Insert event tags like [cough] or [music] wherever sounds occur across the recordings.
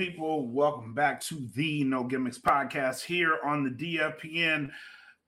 people? Welcome back to the No Gimmicks podcast here on the DFPN.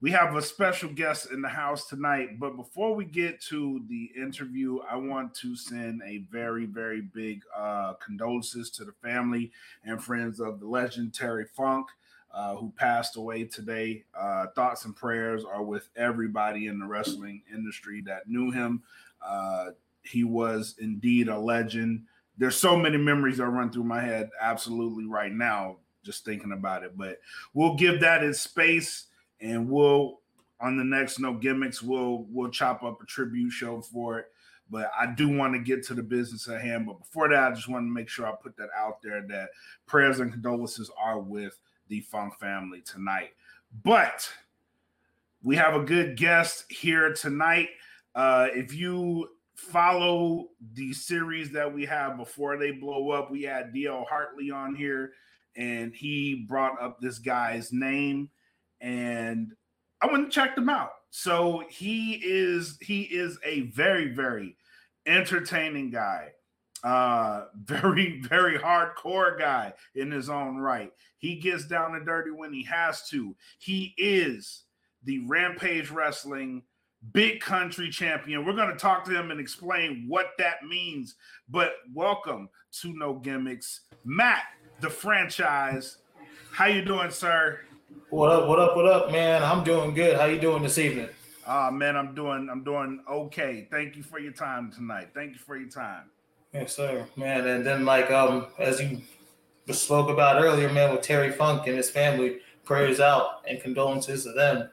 We have a special guest in the house tonight, but before we get to the interview, I want to send a very, very big uh, condolences to the family and friends of the legend Terry Funk, uh, who passed away today. Uh, thoughts and prayers are with everybody in the wrestling industry that knew him. Uh, he was indeed a legend there's so many memories that run through my head absolutely right now just thinking about it but we'll give that its space and we'll on the next no gimmicks we'll we'll chop up a tribute show for it. But i do want to get to the business at hand but before that i just want to make sure i put that out there that prayers and condolences are with the funk family tonight. But we have a good guest here tonight. Uh, if you follow the series that we have before they blow up. We had DL Hartley on here, and he brought up this guy's name, and I went and checked him out. So he is he is a very very entertaining guy, uh, [laughs] very very hardcore guy in his own right. He gets down and dirty when he has to. He is the Rampage Wrestling big country champion. We're going to talk to him and explain what that means. But welcome to No Gimmicks, Mack, the franchise. How you doing, sir? What up? What up? What up, man? I'm doing good. How you doing this evening? Ah, uh, man, I'm doing I'm doing okay. Thank you for your time tonight. Thank you for your time. Yes, sir, man. And then, like, um, as you spoke about earlier, man, with Terry Funk and his family, prayers out and condolences to them.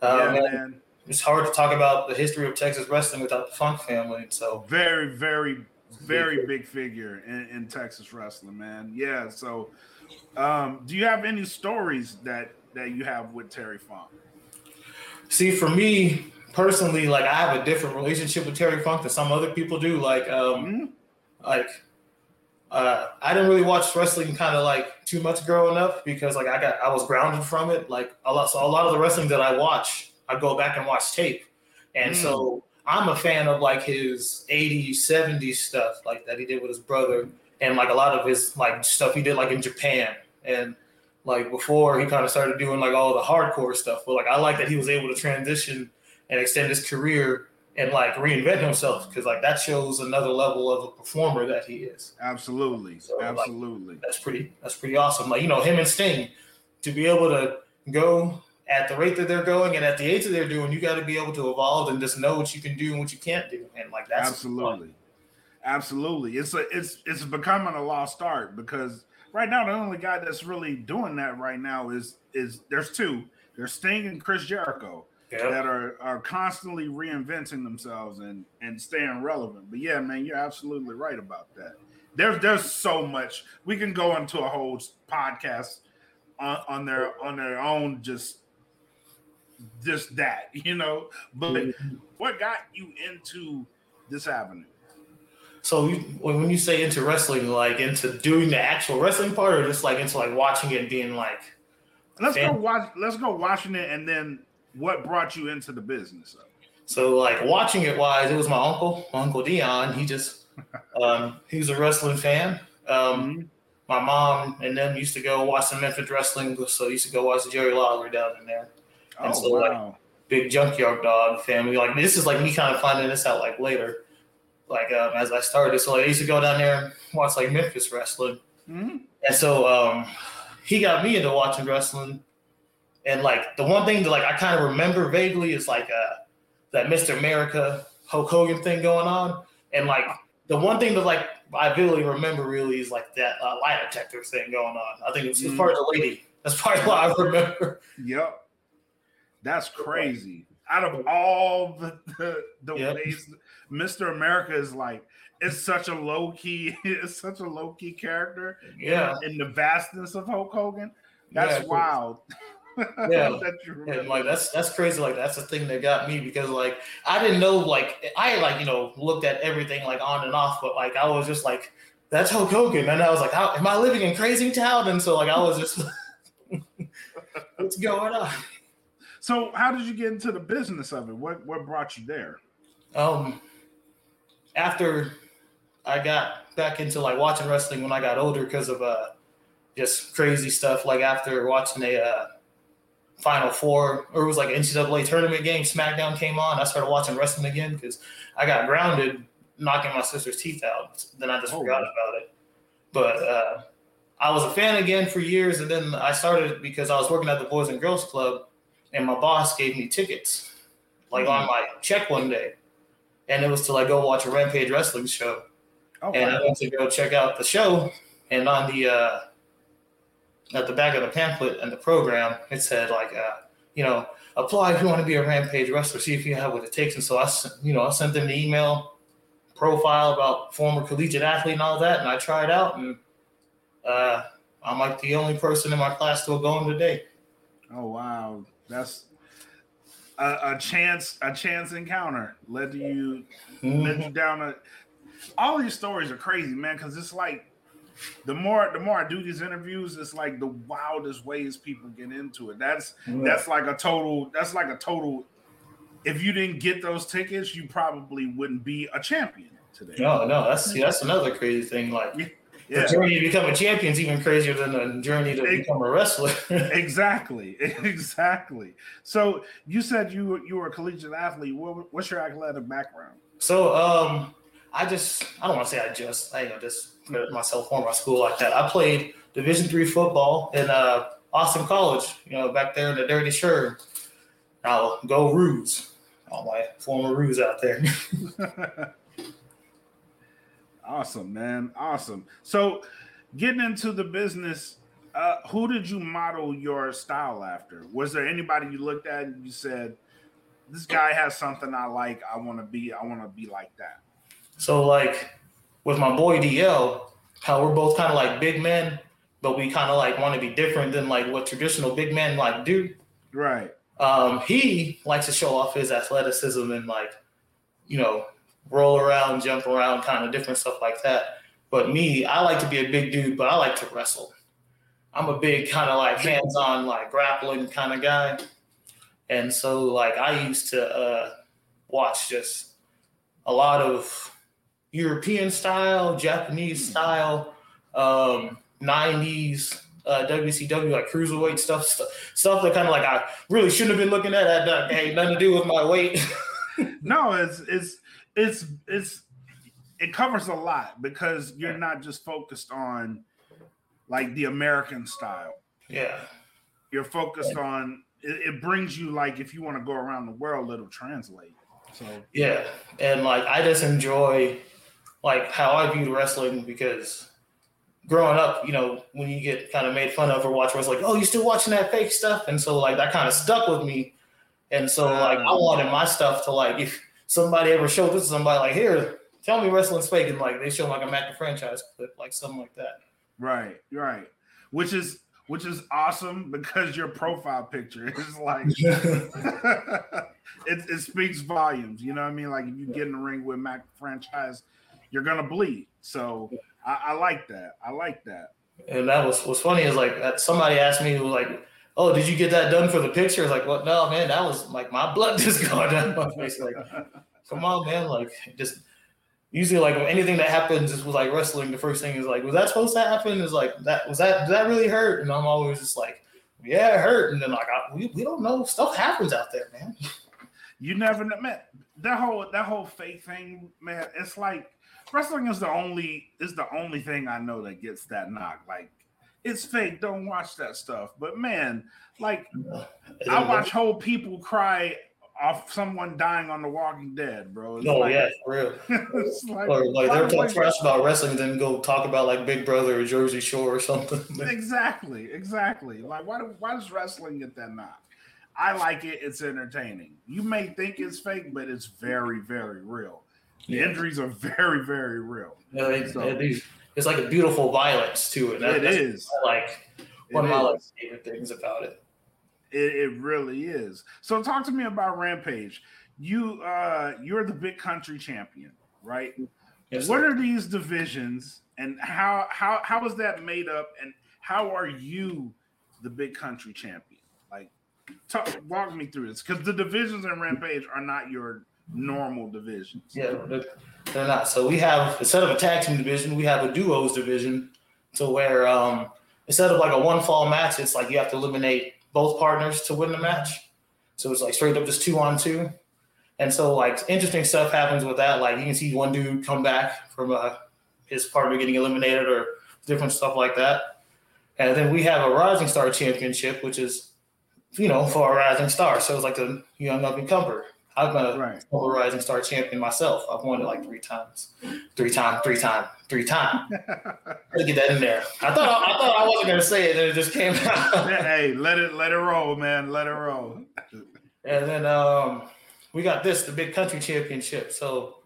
Uh, yeah, man. man it's hard to talk about the history of Texas wrestling without the Funk family. So very, very, very big figure in, in Texas wrestling, man. Yeah. So, um, do you have any stories that that you have with Terry Funk? See, for me personally, like I have a different relationship with Terry Funk than some other people do. Like, um, mm-hmm. like uh, I didn't really watch wrestling kind of like too much growing up because like I got I was grounded from it. Like a lot, so a lot of the wrestling that I watch I go back and watch tape. And mm. so I'm a fan of like his 80s, 70s stuff, like that he did with his brother, and like a lot of his like stuff he did like in Japan. And like before he kind of started doing like all the hardcore stuff. But like I like that he was able to transition and extend his career and like reinvent himself because like that shows another level of a performer that he is. Absolutely. So, Absolutely. Like, that's pretty that's pretty awesome. Like, you know, him and Sting to be able to go at the rate that they're going and at the age that they're doing, you got to be able to evolve and just know what you can do and what you can't do. And like that's absolutely, absolutely. It's a it's it's becoming a lost art because right now the only guy that's really doing that right now is is there's two. There's Sting and Chris Jericho yep. that are are constantly reinventing themselves and and staying relevant. But yeah, man, you're absolutely right about that. There's there's so much we can go into a whole podcast on, on their on their own just just that, [laughs] you know. But mm-hmm. what got you into this avenue? So you, when you say into wrestling, like into doing the actual wrestling part, or just like into like watching it and being like, let's fan? go watch, let's go watching it, and then what brought you into the business? So like watching it wise, it was my uncle, my uncle Dion. He just [laughs] um, he was a wrestling fan. Um, mm-hmm. My mom and them used to go watch some Memphis wrestling, so used to go watch Jerry Lawler down in there. And oh, so wow. like big junkyard dog family. Like this is like me kind of finding this out like later. Like um, as I started. So like, I used to go down there and watch like Memphis wrestling. Mm-hmm. And so um, he got me into watching wrestling. And like the one thing that like I kind of remember vaguely is like uh, that Mr. America Hulk Hogan thing going on. And like the one thing that like I really remember really is like that uh, lie detector thing going on. I think it was, mm-hmm. part of the lady. That's probably what I remember. Yep. That's crazy. Out of all the the, the yep. ways, Mr. America is like it's such a low key, [laughs] it's such a low key character. Yeah, in, in the vastness of Hulk Hogan, that's [laughs] yeah, wild. yeah, and like that's that's crazy. Like that's the thing that got me because like I didn't know like I like you know looked at everything like on and off, but like I was just like that's Hulk Hogan, and I was like, How, am I living in crazy town? And so like I was just [laughs] what's going on? So, how did you get into the business of it? What what brought you there? Um, after I got back into like watching wrestling when I got older because of uh just crazy stuff. Like after watching a uh, Final Four or it was like an NCAA tournament game, SmackDown came on. I started watching wrestling again because I got grounded knocking my sister's teeth out. Then I just oh. forgot about it. But uh, I was a fan again for years, and then I started because I was working at the Boys and Girls Club, and my boss gave me tickets, like mm-hmm. on my check one day, and it was to like go watch a Rampage wrestling show. Oh, and wow. I went to go check out the show, and on the uh, at the back of the pamphlet and the program, it said like, uh, you know, apply if you want to be a Rampage wrestler, see if you have what it takes. And so I, you know, I sent them the email profile about former collegiate athlete and all that, and I tried out, and uh, I'm like the only person in my class still going today. Oh wow, that's a, a chance, a chance encounter led to you, mm-hmm. led you down a. All these stories are crazy, man, because it's like the more the more I do these interviews, it's like the wildest ways people get into it. That's yeah. that's like a total. That's like a total. If you didn't get those tickets, you probably wouldn't be a champion today. No, no, that's that's another crazy thing. Like yeah. The journey to become a champion is even crazier than the journey to it, become a wrestler. [laughs] exactly, [laughs] exactly. So you said you you were a collegiate athlete. What, what's your athletic background? So um, I just I don't want to say I just I you know just myself or my school like that. I played Division three football in uh, Austin College, you know, back there in the dirty shirt. I'll go Roos, All my former Roos out there. [laughs] awesome, man. Awesome. So getting into the business, uh, who did you model your style after? Was there anybody you looked at and you said, this guy has something I like. I want to be, I want to be like that. So like with my boy DL, how we're both kind of like big men, but we kind of like want to be different than like what traditional big men like do. Right. Um, he likes to show off his athleticism and like, you know, roll around, jump around, kind of different stuff like that. But me, I like to be a big dude, but I like to wrestle. I'm a big kind of like hands-on, like grappling kind of guy. And so like I used to uh, watch just a lot of European style, Japanese hmm. style, um, 90s uh, WCW like cruiserweight stuff, stuff, stuff that kind of like I really shouldn't have been looking at. That had nothing to do with my weight. [laughs] no, it's it's it's it's it covers a lot because you're not just focused on like the American style. Yeah, you're focused on it, it brings you like if you want to go around the world, it'll translate. So yeah, and like I just enjoy like how I view wrestling because growing up, you know, when you get kind of made fun of or watch where it's like, oh, you still watching that fake stuff? And so like that kind of stuck with me. And so like I wanted my stuff to like if somebody ever showed this to somebody like here, tell me wrestling's fake and like they show like a Mack the franchise clip, like something like that. Right, right. Which is which is awesome because your profile picture is like [laughs] [laughs] it, it speaks volumes. You know what I mean? Like if you get in the ring with Mack franchise, you're gonna bleed. So I, I like that. I like that. And that was what's funny is like somebody asked me like, "Oh, did you get that done for the picture?" It's like, "What? Well, no, man, that was like my blood [laughs] just going down my face." Like, come on, man, like just usually like anything that happens just was like wrestling. The first thing is like, was that supposed to happen? Is like that was that did that really hurt? And I'm always just like, yeah, it hurt. And then like I, we we don't know stuff happens out there, man. [laughs] You never know, man. That whole that whole fake thing, man. It's like wrestling is the only is the only thing I know that gets that knock. Like it's fake. Don't watch that stuff. But man, like [sighs] I watch whole people cry off someone dying on The Walking Dead, bro. It's oh like, yeah, for real. [laughs] it's like, or like they're talking trash about wrestling, then go talk about like Big Brother or Jersey Shore or something. [laughs] exactly, exactly. Like why do, why does wrestling get that knock? I like it. It's entertaining. You may think it's fake, but it's very, very real. The yeah. injuries are very, very real. Yeah, they, so, it's like a beautiful violence to it. That, it is. like one of my favorite things about it. it. It really is. So talk to me about Rampage. You uh you're the big country champion, right? Yes, what sir. are these divisions and how how how is that made up and how are you the big country champion? Like talk, walk me through this because the divisions in Rampage are not your normal divisions. Yeah, the, they're not. So we have instead of a tag team division, we have a duos division to where um, instead of like a one fall match, it's like you have to eliminate both partners to win the match. So it's like straight up just two on two. And so like interesting stuff happens with that. Like you can see one dude come back from uh, his partner getting eliminated or different stuff like that. And then we have a Rising Star Championship, which is, you know, for a Rising Star. So it's like the young up and comer. I've been a right. Rising Star champion myself. I've won it like three times, three times, three times, three times. [laughs] Let get that in there. I thought I, I, thought I wasn't gonna say it, and it just came [laughs] out. hey, let it let it roll, man. Let it roll. and then um, we got this, the Big Country Championship. So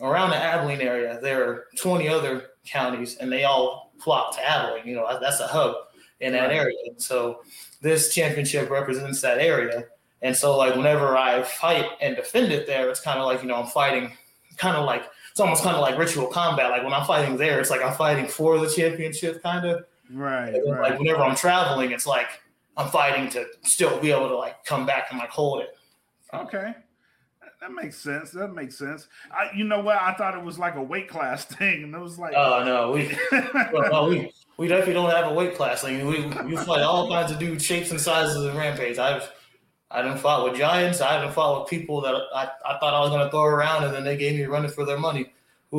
around the Abilene area, there are 20 other counties, and they all flock to Abilene. You know, that's a hub in that right. area. So this championship represents that area. And so, like, whenever I fight and defend it there, it's kind of like, you know, I'm fighting kind of like, it's almost kind of like ritual combat. Like, when I'm fighting there, it's like I'm fighting for the championship, kind of. Right, then, right. Like, whenever I'm traveling, it's like I'm fighting to still be able to, like, come back and, like, hold it. Okay. That makes sense. That makes sense. I, you know what? I thought it was like a weight class [laughs] thing, and it was like, oh no, we, [laughs] well, we, we definitely don't have a weight class thing. We, we fight all kinds of dude shapes and sizes in Rampage. I've I didn't fought with giants. I haven't fought with people that I, I thought I was going to throw around, and then they gave me running for their money. [laughs]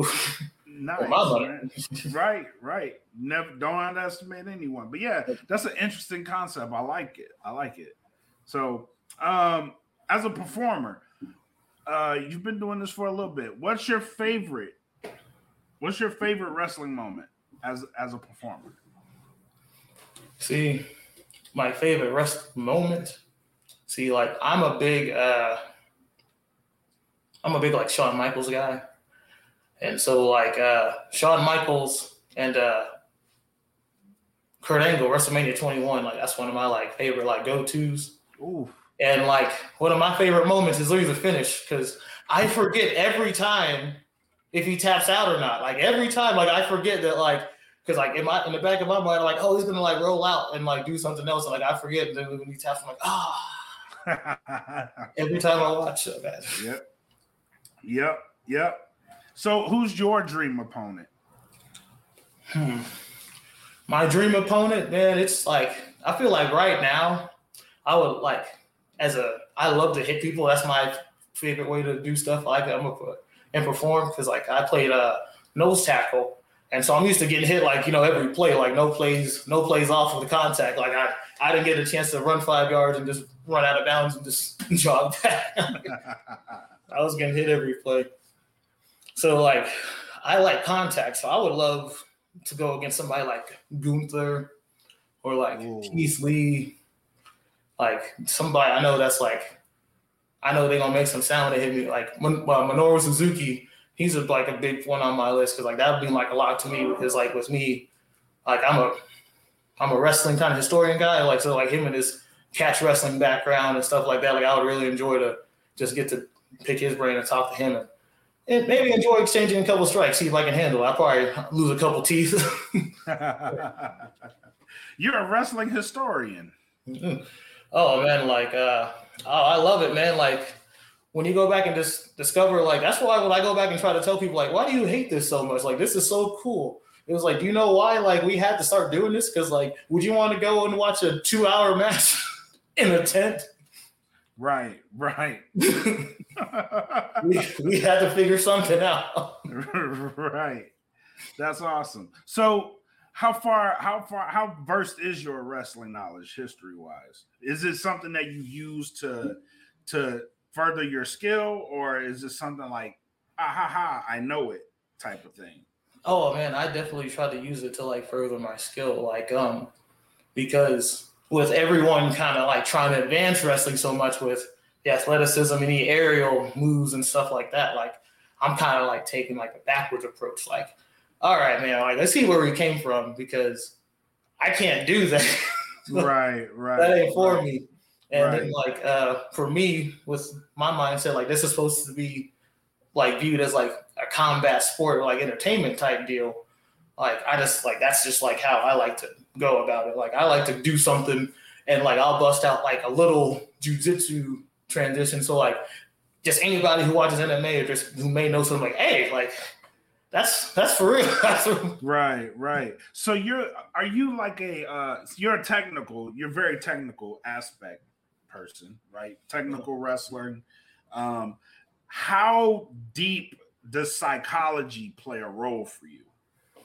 nice, money. right, right. Never don't underestimate anyone. But yeah, that's an interesting concept. I like it. I like it. So, um, as a performer, uh, you've been doing this for a little bit. What's your favorite? What's your favorite wrestling moment as as a performer? See, my favorite wrestling moment See, like I'm a big uh I'm a big like Shawn Michaels guy. And so like uh Shawn Michaels and uh Kurt Angle, WrestleMania 21, like that's one of my like favorite like go-tos. Ooh. And like one of my favorite moments is literally the finish because I forget every time if he taps out or not. Like every time, like I forget that like because like in my in the back of my mind, like, oh, he's gonna like roll out and like do something else. And like I forget, and then when he taps, I'm like, ah. Oh [laughs] Every time I watch it, man. Yep. Yep. Yep. So who's your dream opponent? Hmm. My dream opponent, man, it's like I feel like right now, I would like as a I love to hit people. That's my favorite way to do stuff. Like I'm gonna put and perform because like I played a uh, nose tackle, and so I'm used to getting hit like you know every play, like no plays, no plays off of the contact. Like I I didn't get a chance to run five yards and just run out of bounds and just [laughs] jog back. I was getting hit every play. So like I like contact, so I would love to go against somebody like Gunther or like Ooh. Keith Lee, like somebody I know that's like I know they're gonna make some sound when they hit me. Like when, well, Minoru Suzuki, he's a, like a big one on my list because like that would be like a lot to me because like with me, like I'm a I'm a wrestling kind of historian guy. Like so, like him and his catch wrestling background and stuff like that. Like I would really enjoy to just get to pick his brain and talk to him and, and maybe enjoy exchanging a couple strikes, see if I can handle. I probably lose a couple teeth. [laughs] You're a wrestling historian. Mm-hmm. Oh man, like uh, oh, I love it, man. Like when you go back and just discover, like that's why when I go back and try to tell people, like, why do you hate this so much? Like this is so cool. It was like, do you know why? Like we had to start doing this because, like, would you want to go and watch a two-hour match [laughs] in a tent? Right, right. [laughs] [laughs] we, we had to figure something out. right. That's awesome. So, how far, how far, how versed is your wrestling knowledge, history wise? Is it something that you use to to further your skill, or is it something like, ah ha ha, I know it type of thing? Oh man, I definitely try to use it to like further my skill. Like, um, because with everyone kind of like trying to advance wrestling so much with the athleticism and the aerial moves and stuff like that, like I'm kind of like taking like a backwards approach. Like, all right, man, like let's see where we came from because I can't do that. [laughs] right, right. that ain't for right. me. And right. then like uh for me with my mindset, like this is supposed to be like viewed as like a combat sport like entertainment type deal. Like I just like that's just like how I like to go about it. Like I like to do something and like I'll bust out like a little jujitsu transition. So like just anybody who watches MMA or just who may know something like, hey, like that's that's for real. [laughs] That's for right, right. So you're are you like a uh you're a technical, you're very technical aspect person, right? Technical wrestling. Um how deep does psychology play a role for you?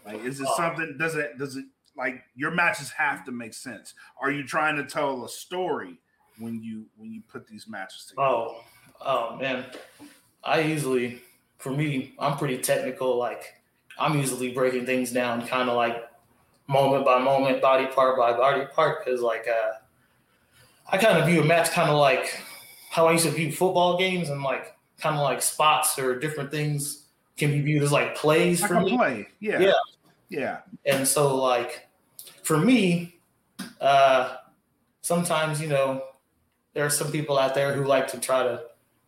Like is it something does it does it like your matches have to make sense? Are you trying to tell a story when you when you put these matches together? Oh, oh man. I usually for me, I'm pretty technical. Like I'm usually breaking things down kind of like moment by moment, body part by body part, because like uh, I kind of view a match kind of like how I used to view football games and like kind of like spots or different things can be viewed as like plays like for me. Play, yeah, yeah, yeah. And so like for me, uh, sometimes you know there are some people out there who like to try to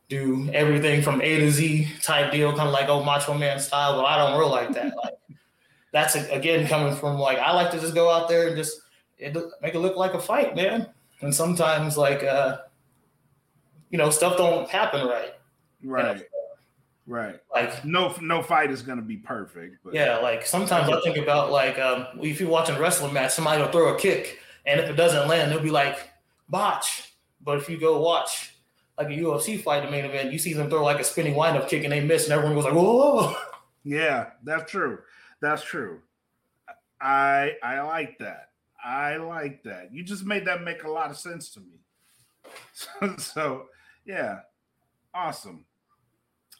do everything from A to Z type deal, kind of like old Macho Man style. But I don't really like that. Like that's again coming from like I like to just go out there and just it, make it look like a fight, man. And sometimes like uh, you know stuff don't happen right. Right. You know? Right. Like no no fight is gonna be perfect. But. Yeah, like sometimes I think about like um, if you're watching a wrestling match, somebody will throw a kick, and if it doesn't land, they'll be like botch. But if you go watch like a UFC fight, the main event, you see them throw like a spinning windup kick and they miss, and everyone goes like, "Whoa!" [laughs] Yeah, that's true. That's true. I I like that. I like that. You just made that make a lot of sense to me. So, [laughs] so yeah, awesome.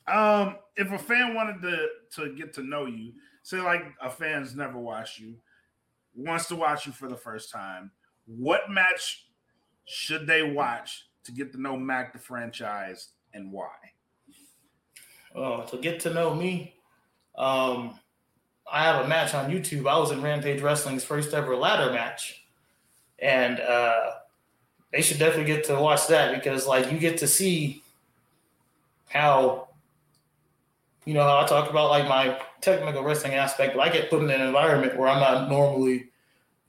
Um, if a fan wanted to to get to know you, say like a fan's never watched you, wants to watch you for the first time, what match should they watch to get to know Mack the franchise and why? Oh, to get to know me, um, I have a match on YouTube. I was in Rampage Wrestling's first ever ladder match, and uh, they should definitely get to watch that because, like, you get to see how, you know, how I talk about like my technical wrestling aspect. But I get put in an environment where I'm not normally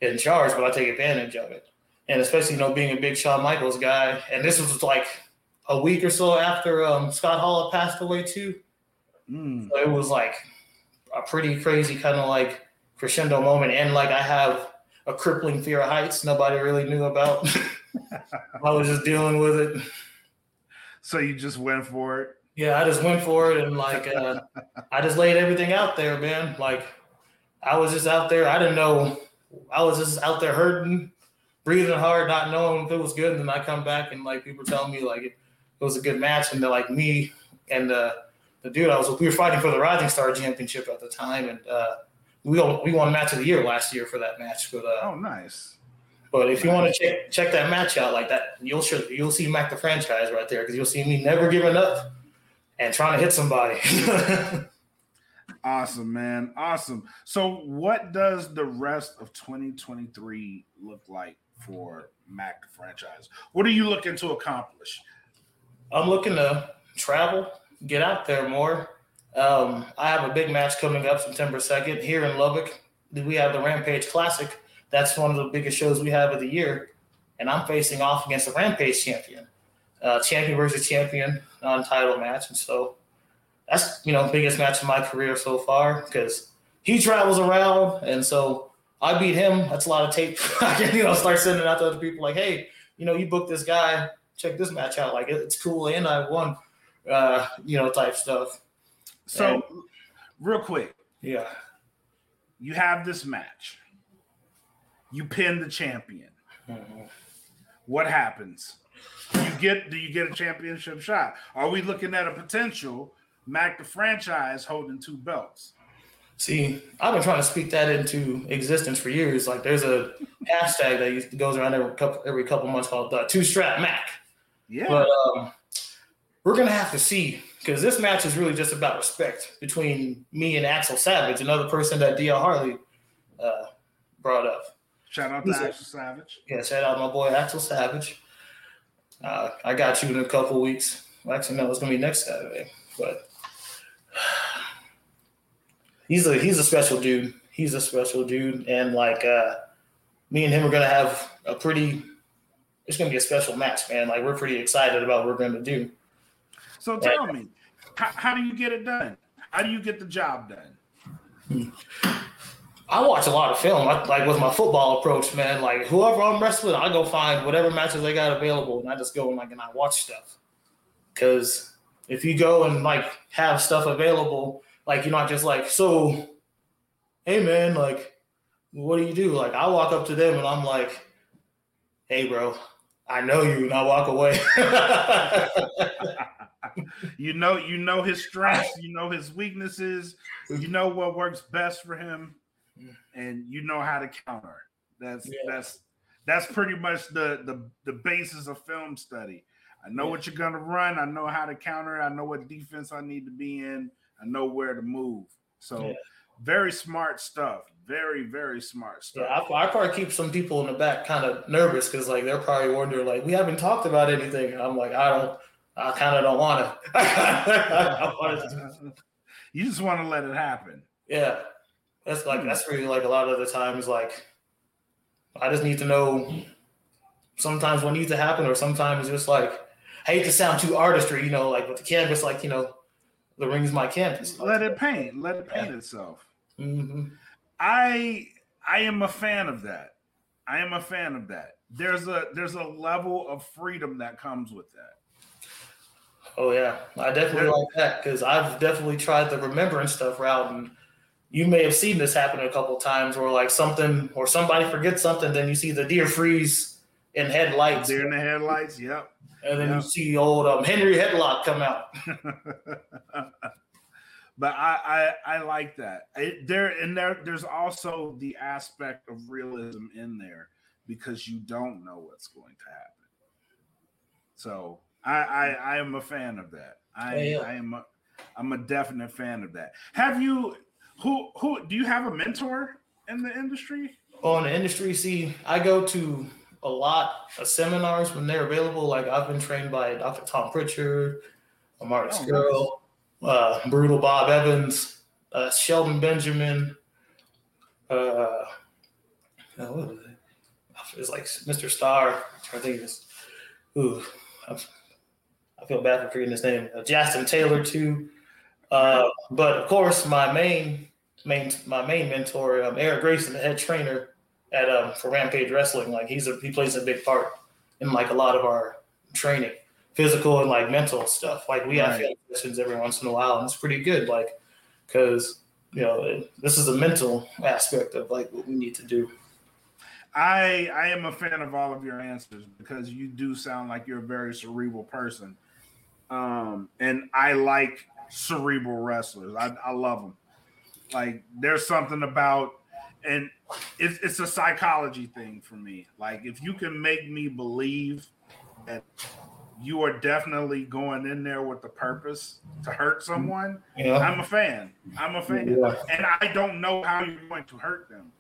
in charge, but I take advantage of it and especially you know being a big Shawn Michaels guy. And this was like a week or so after um, Scott Hall had passed away too. Mm. So it was like a pretty crazy kind of like crescendo moment, and like I have a crippling fear of heights nobody really knew about. [laughs] I was just dealing with it. So you just went for it. Yeah, I just went for it, and like uh, [laughs] I just laid everything out there, man. Like I was just out there. I didn't know. I was just out there hurting breathing hard, not knowing if it was good. And then I come back and like people telling me like it, it was a good match, and they're like me and the the dude I was we were fighting for the Rising Star Championship at the time, and uh, we won, we won match of the year last year for that match. But uh, oh, nice. But if you want to check check that match out like that, you'll sure you'll see Mack the franchise right there because you'll see me never giving up and trying to hit somebody. [laughs] awesome, man. Awesome. So, what does the rest of 2023 look like for Mack franchise? What are you looking to accomplish? I'm looking to travel, get out there more. Um, I have a big match coming up September 2nd here in Lubbock. We have the Rampage Classic. That's one of the biggest shows we have of the year. And I'm facing off against the Rampage champion, uh, champion versus champion non title match. And so that's, you know, biggest match of my career so far because he travels around. And so I beat him. That's a lot of tape. [laughs] I can, you know, start sending out to other people like, hey, you know, you booked this guy. Check this match out. Like, it's cool, and I won. Uh, you know, type stuff. So, and, real quick, yeah, you have this match. You pin the champion. Mm-hmm. What happens? Do you get do you get a championship shot? Are we looking at a potential Mack the franchise holding two belts? See, I've been trying to speak that into existence for years. Like, there's a hashtag that goes around every couple every couple months called uh, Two Strap Mack. Yeah. But um, we're gonna have to see because this match is really just about respect between me and Axel Savage, another person that DL Harley uh, brought up. Shout out to He's Axel Savage. Yeah, shout out my boy Axel Savage. Uh, I got you in a couple weeks. Well, actually, no, it's gonna be next Saturday, but [sighs] he's a he's a special dude. He's a special dude, and like uh, me and him are gonna have a pretty. It's gonna be a special match, man. Like we're pretty excited about what we're gonna do. So tell and, me, how, how do you get it done? How do you get the job done? [laughs] I watch a lot of film. I, like with my football approach, man. Like whoever I'm wrestling, I go find whatever matches they got available, and I just go and like and I watch stuff. Because if you go and like have stuff available, like you're not just like, so, hey man, like, what do you do? Like I walk up to them and I'm like, hey bro, I know you, and I walk away. [laughs] you know, you know his strengths, you know his weaknesses, you know what works best for him, and you know how to counter. That's yeah. that's that's pretty much the the the basis of film study. I know yeah. what you're gonna run. I know how to counter. I know what defense I need to be in. I know where to move. So, yeah. very smart stuff. Very very smart stuff. Yeah, I, I probably keep some people in the back kind of nervous because like they're probably wondering like we haven't talked about anything. I'm like I don't. I kind of don't want [laughs] to. [laughs] you just want to let it happen. Yeah, that's like hmm. that's really like a lot of the times like I just need to know sometimes what needs to happen, or sometimes just like I hate to sound too artistry, you know, like with the canvas, like you know, the ring's my canvas. Let it paint. Let it paint yeah. itself. Mm-hmm. I I am a fan of that. I am a fan of that. There's a there's a level of freedom that comes with that. Oh yeah, I definitely like that because I've definitely tried the remembering stuff route, and you may have seen this happen a couple times, where like something or somebody forgets something, then you see the deer freeze in headlights. Deer in the headlights, yep. And then yep. you see old um, Henry Headlock come out. [laughs] but I, I, I like that. It, there and there there's also the aspect of realism in there because you don't know what's going to happen. So I, I, I am a fan of that. I, yeah. I am a, I'm a definite fan of that. Have you who who do you have a mentor in the industry? Oh, in the industry, see, I go to a lot of seminars when they're available. Like I've been trained by Dr. Tom Prichard, Martin oh, nice. uh, Brutal Bob Evans, uh, Shelton Benjamin. Uh, uh what was it? It's like Mr. Star. I think it's. Ooh, I feel bad for forgetting his name. Uh, Justin Taylor too. Uh, but of course, my main main my main mentor, um, Eric Grayson, the head trainer at um, for Rampage Wrestling. Like he's a he plays a big part in like a lot of our training, physical and like mental stuff. Like we right. have sessions every once in a while, and it's pretty good. Like because you know it, this is a mental aspect of like what we need to do. I I am a fan of all of your answers because you do sound like you're a very cerebral person um, and I like cerebral wrestlers. I, I love them. Like there's something about, and it's it's a psychology thing for me. Like if you can make me believe that you are definitely going in there with the purpose to hurt someone, yeah. I'm a fan. I'm a fan, yeah. and I don't know how you're going to hurt them.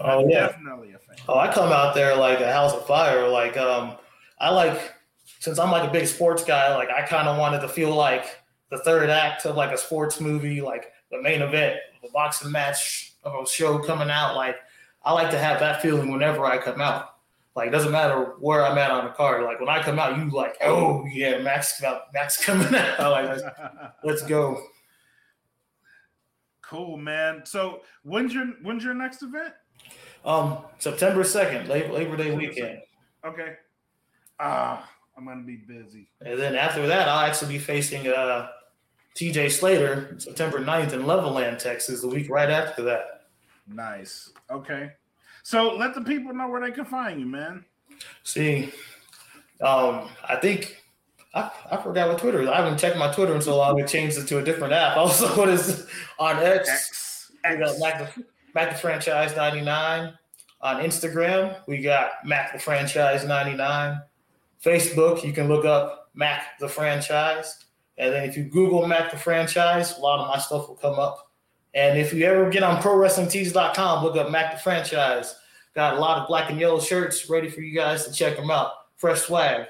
Oh I'm yeah, definitely a fan. Oh, I come out there like a house of fire. Like um, I like since I'm like a big sports guy, like I kind of wanted to feel like the third act of like a sports movie, like the main event a boxing match of a show coming out. Like I like to have that feeling whenever I come out. Like it doesn't matter where I'm at on the card. Like when I come out, you like, oh yeah, Max Max [laughs] coming out. like let's, let's go. Cool, man. So when's your when's your next event? Um, September second, Labor, Labor Day weekend. Okay. Ah. Uh, I'm gonna be busy. And then after that, I'll actually be facing uh, TJ Slater September 9th in Levelland, Texas, the week right after that. Nice. Okay. So let the people know where they can find you, man. See, um, I think I, I forgot what Twitter is. I haven't checked my Twitter in so long. It changed it to a different app. [laughs] Also, what is on X? X. We got Mack the, Mack the Franchise 99. On Instagram, we got Mack the Franchise 99. Facebook, you can look up Mack the franchise. And then if you Google Mack the franchise, a lot of my stuff will come up. And if you ever get on ProWrestlingTees.com, look up Mack the franchise. Got a lot of black and yellow shirts ready for you guys to check them out. Fresh swag.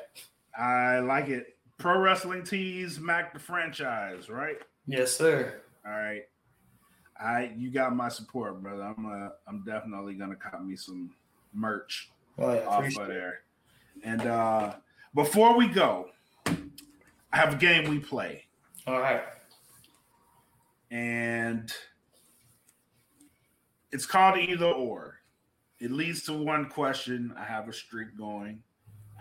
I like it. Pro Wrestling Tees, Mack the franchise, right? Yes, sir. All right. I you got my support, brother. I'm uh, I'm definitely gonna cop me some merch oh, yeah, off of there. And uh before we go, I have a game we play. All right. And it's called either or. It leads to one question. I have a streak going.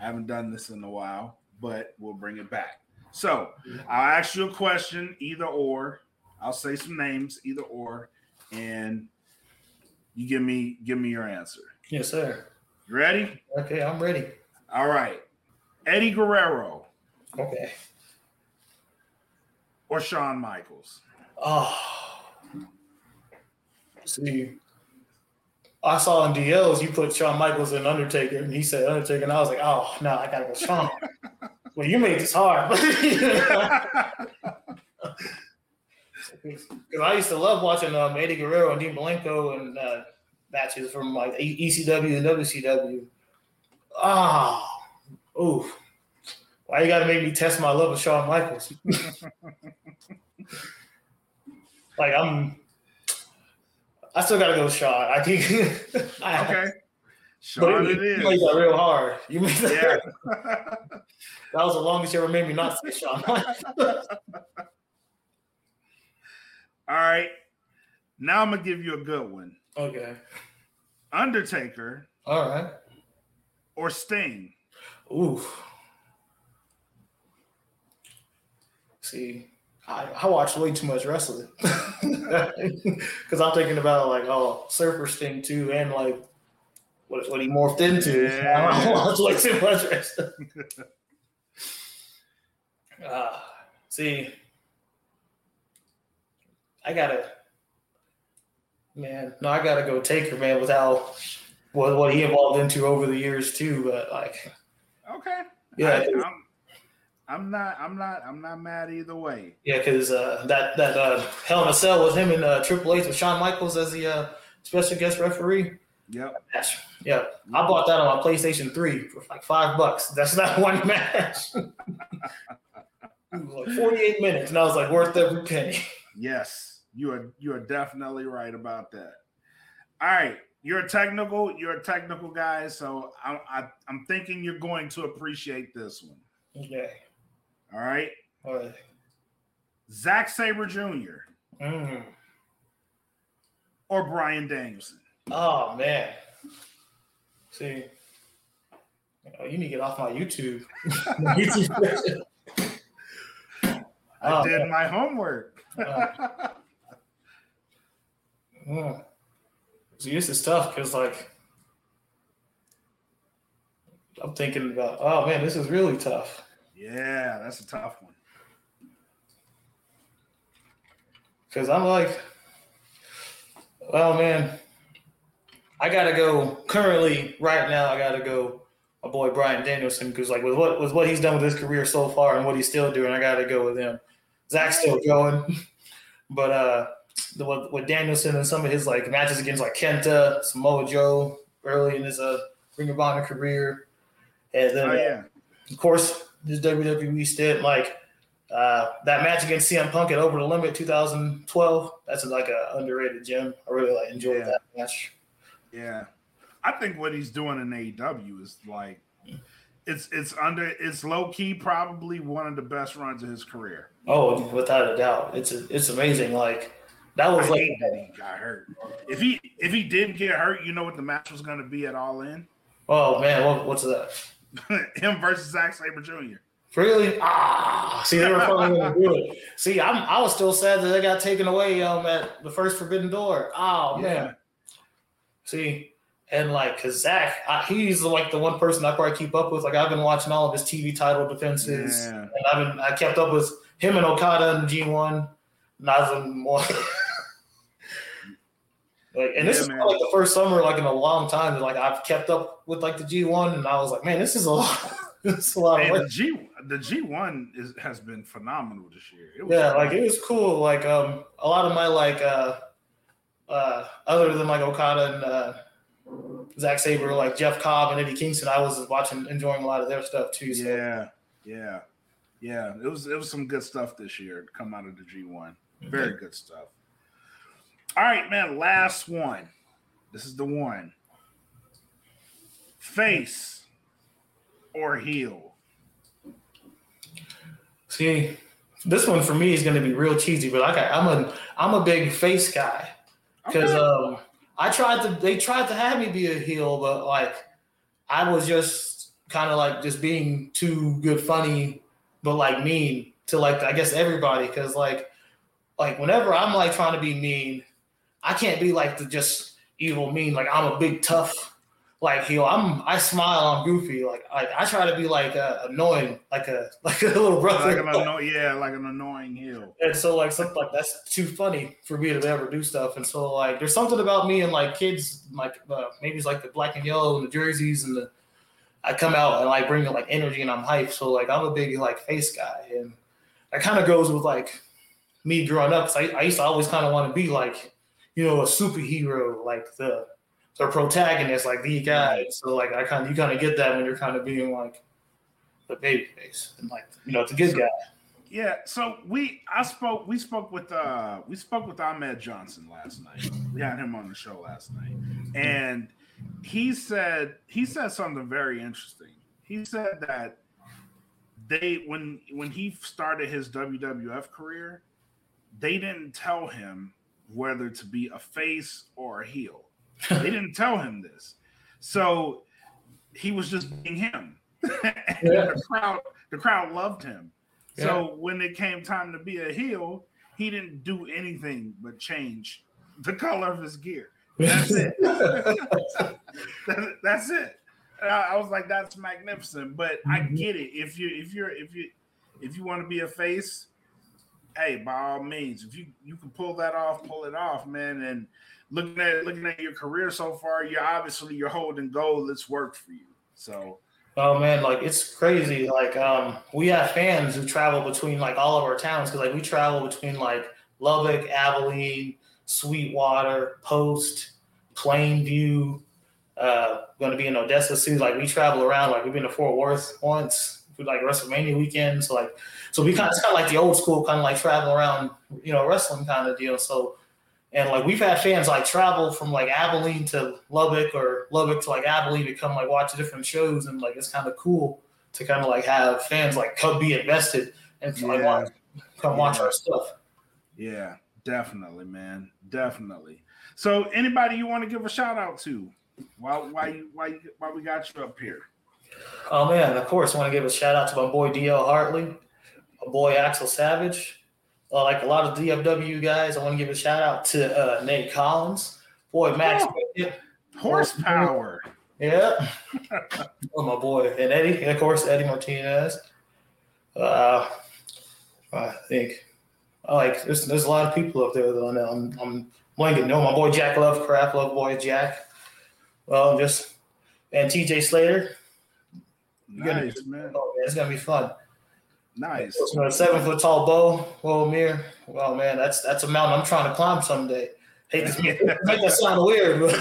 I haven't done this in a while, but we'll bring it back. So I'll ask you a question, either or. I'll say some names, either or, and you give me give me your answer. Yes, sir. You ready? Okay, I'm ready. All right. Eddie Guerrero. Okay. Or Shawn Michaels. Oh. See, I saw in DLs you put Shawn Michaels and Undertaker, and he said Undertaker, and I was like, oh no, I gotta go Shawn. [laughs] well, you made this hard. [laughs] [laughs] Because I used to love watching um, Eddie Guerrero and Dean Malenko and uh, matches from like ECW and WCW. Ah, oh, ooh. Why you gotta make me test my love of Shawn Michaels? Like I'm I still gotta go Shawn. I think [laughs] Okay. [laughs] Shawn but it is. You made that real hard. You made that Yeah. that was the longest you ever made me not say Shawn. [laughs] All right. Now I'm gonna give you a good one. okay. Undertaker All right. or Sting. Ooh. See, I, I watch way too much wrestling [laughs] because I'm thinking about like oh Surfer Sting too, and like what what he morphed into. Yeah. [laughs] I watch way too much wrestling. Ah, see, I gotta, man. No, I gotta go Taker, man. with Without what what he evolved into over the years too, but like. Okay. Yeah, I, I'm not. I'm not. I'm not mad either way. Yeah, because uh, that that uh, Hell in a Cell with him and uh, Triple H with Shawn Michaels as the uh, special guest referee Yep. match. Yeah, I bought that on my PlayStation Three for like five bucks. That's not [laughs] one match. was like 48 minutes, and I was like, worth every penny. Yes. You are. You are definitely right about that. All right. You're a technical. You're a technical guy. So I, I, I'm thinking you're going to appreciate this one. Okay. All right. Right. Zack Sabre Jr. Mm. or Bryan Danielson. Oh man. See, oh, you need to get off my YouTube. [laughs] I Oh, did man. my homework. Mm. See, this is tough because, like, I'm thinking about, oh man, this is really tough. Yeah, that's a tough one. Because I'm like, well, man, I gotta go. Currently, right now, I gotta go. My boy Bryan Danielson, because like with what with what he's done with his career so far and what he's still doing, I gotta go with him. Zach's still going, [laughs] but uh, the with, with Danielson and some of his like matches against like Kenta, Samoa Joe early in his uh Ring of Honor career, and then Oh uh, yeah. of course, his WWE stint, like uh, that match against CM Punk at Over the Limit 2012. That's like an underrated gem. I really like enjoyed Yeah. that match. Yeah. I think what he's doing in AEW is like it's it's under it's low key probably one of the best runs of his career. Oh, without a doubt, it's it's amazing. Like that I was like hate that he got hurt. If he if he didn't get hurt, you know what the match was gonna be at all in? oh man, what, what's that? [laughs] Him versus Zack Sabre Jr. Really? Ah, see, they were probably going to do it. See, I'm I was still sad that they got taken away um at the first Forbidden Door. Oh man. See, and like, cause Zach, I, he's like the one person I probably keep up with. Like, I've been watching all of his TV title defenses, Yeah. and I've been I kept up with him and Okada and G one. Not even more. [laughs] like, and this is man. like the first summer, like in a long time, that like I've kept up with like the G one, and I was like, man, this is a lot. [laughs] this is a lot of the G the G one is has been phenomenal this year. It was Yeah, like it was cool. Like um, a lot of my like uh, uh, other than like Okada and uh, Zack Sabre, like Jeff Cobb and Eddie Kingston, I was watching, enjoying a lot of their stuff too. So yeah, yeah, yeah. It was it was some good stuff this year to come out of the G one. Very good stuff. All right, man. Last one. This is the one. Face or heel. see, this one for me is going to be real cheesy, but like I, I'm a I'm a big face guy because Okay. um, I tried to they tried to have me be a heel, but like I was just kind of like just being too good funny, but like mean to like I guess everybody because like like whenever I'm like trying to be mean, I can't be like the just evil mean. Like I'm a big tough like heel. I'm I smile, I'm goofy. Like I, I try to be like uh, annoying, like a [laughs] like a little brother. Like an anno- yeah, like an annoying heel. And so like something like that's too funny for me to ever do stuff. And so like there's something about me and like kids like uh, maybe it's like the black and yellow and the jerseys and the I come out and like bring like energy and I'm hyped. So like I'm a big like face guy and that kind of goes with like me growing up. Cause I, I used to always kind of want to be like you know a superhero like the the protagonist, like the guy. So like I kind of you kind of get that when you're kind of being like the baby face and like you know it's a good so, guy. Yeah. So we I spoke we spoke with uh we spoke with Ahmed Johnson last night. We had him on the show last night, and he said he said something very interesting. He said that they when when he started his WWF career, they didn't tell him whether to be a face or a heel [laughs] they didn't tell him this. So he was just being him. [laughs] yeah. the crowd the crowd loved him. Yeah. So when it came time to be a heel, he didn't do anything but change the color of his gear. That's it. [laughs] that's it. I was like, that's magnificent. But I mm-hmm. get it. If you if you're if you if you want to be a face, hey, by all means, if you you can pull that off, pull it off, man. And looking at looking at your career so far, you're obviously you're holding gold. that's worked for you. So Oh man, like it's crazy. Like um we have fans who travel between like all of our towns because like we travel between like Lubbock, Abilene, Sweetwater, Post, Plainview, uh gonna be in Odessa soon. Like we travel around, like we've been to Fort Worth once like WrestleMania weekend. So like so we kind of it's kind of like the old school kind of like travel around, you know, wrestling kind of deal. So and like we've had fans like travel from like Abilene to Lubbock or Lubbock to like Abilene to come like watch different shows and like it's kind of cool to kind of like have fans like come be invested and yeah. like watch, come yeah. watch our stuff. Yeah, definitely, man, definitely. So anybody you want to give a shout out to? Why why you why why we got you up here? Oh man, of course I want to give a shout out to my boy DL Hartley, my boy Axel Savage, uh, like a lot of DFW guys. I want to give a shout out to uh, Nate Collins, boy Max, oh, horsepower. Yeah, oh my boy, and Eddie, and of course Eddie Martinez. Uh, I think I like there's there's a lot of people up there though. Now I'm I'm blanking. No, my boy Jack Lovecraft, love boy Jack. Well, just and TJ Slater. Nice gonna, man. Oh, man. It's gonna be fun. Nice. You know, seven foot tall bow, Well, Mir. Well, man, that's that's a mountain I'm trying to climb someday. Hate to make that sound weird, but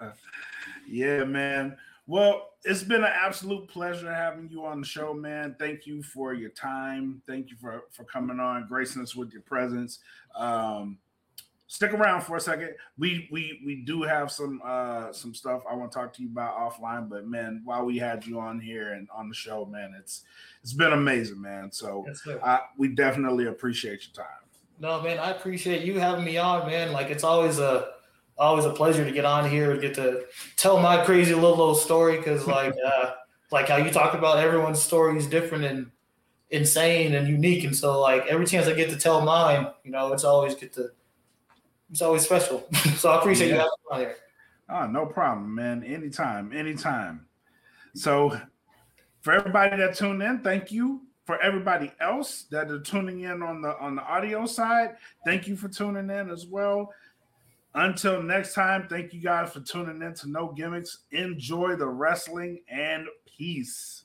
[laughs] yeah, man. Well, it's been an absolute pleasure having you on the show, man. Thank you for your time. Thank you for for coming on, gracing us with your presence. Um, stick around for a second. We we we do have some uh some stuff I want to talk to you about offline, but man, while we had you on here and on the show, man, it's it's been amazing, man. So I, we definitely appreciate your time. No, man, I appreciate you having me on, man. Like it's always a always a pleasure to get on here and get to tell my crazy little little story because like [laughs] uh like how you talked about everyone's story is different and insane and unique and so like every chance I get to tell mine, you know, it's always good to it's always special. [laughs] so I appreciate yeah. you having me on here. Oh, no problem, man. Anytime, anytime. So for everybody that tuned in, thank you. For everybody else that are tuning in on the on the audio side, thank you for tuning in as well. Until next time, thank you guys for tuning in to No Gimmicks. Enjoy the wrestling and peace.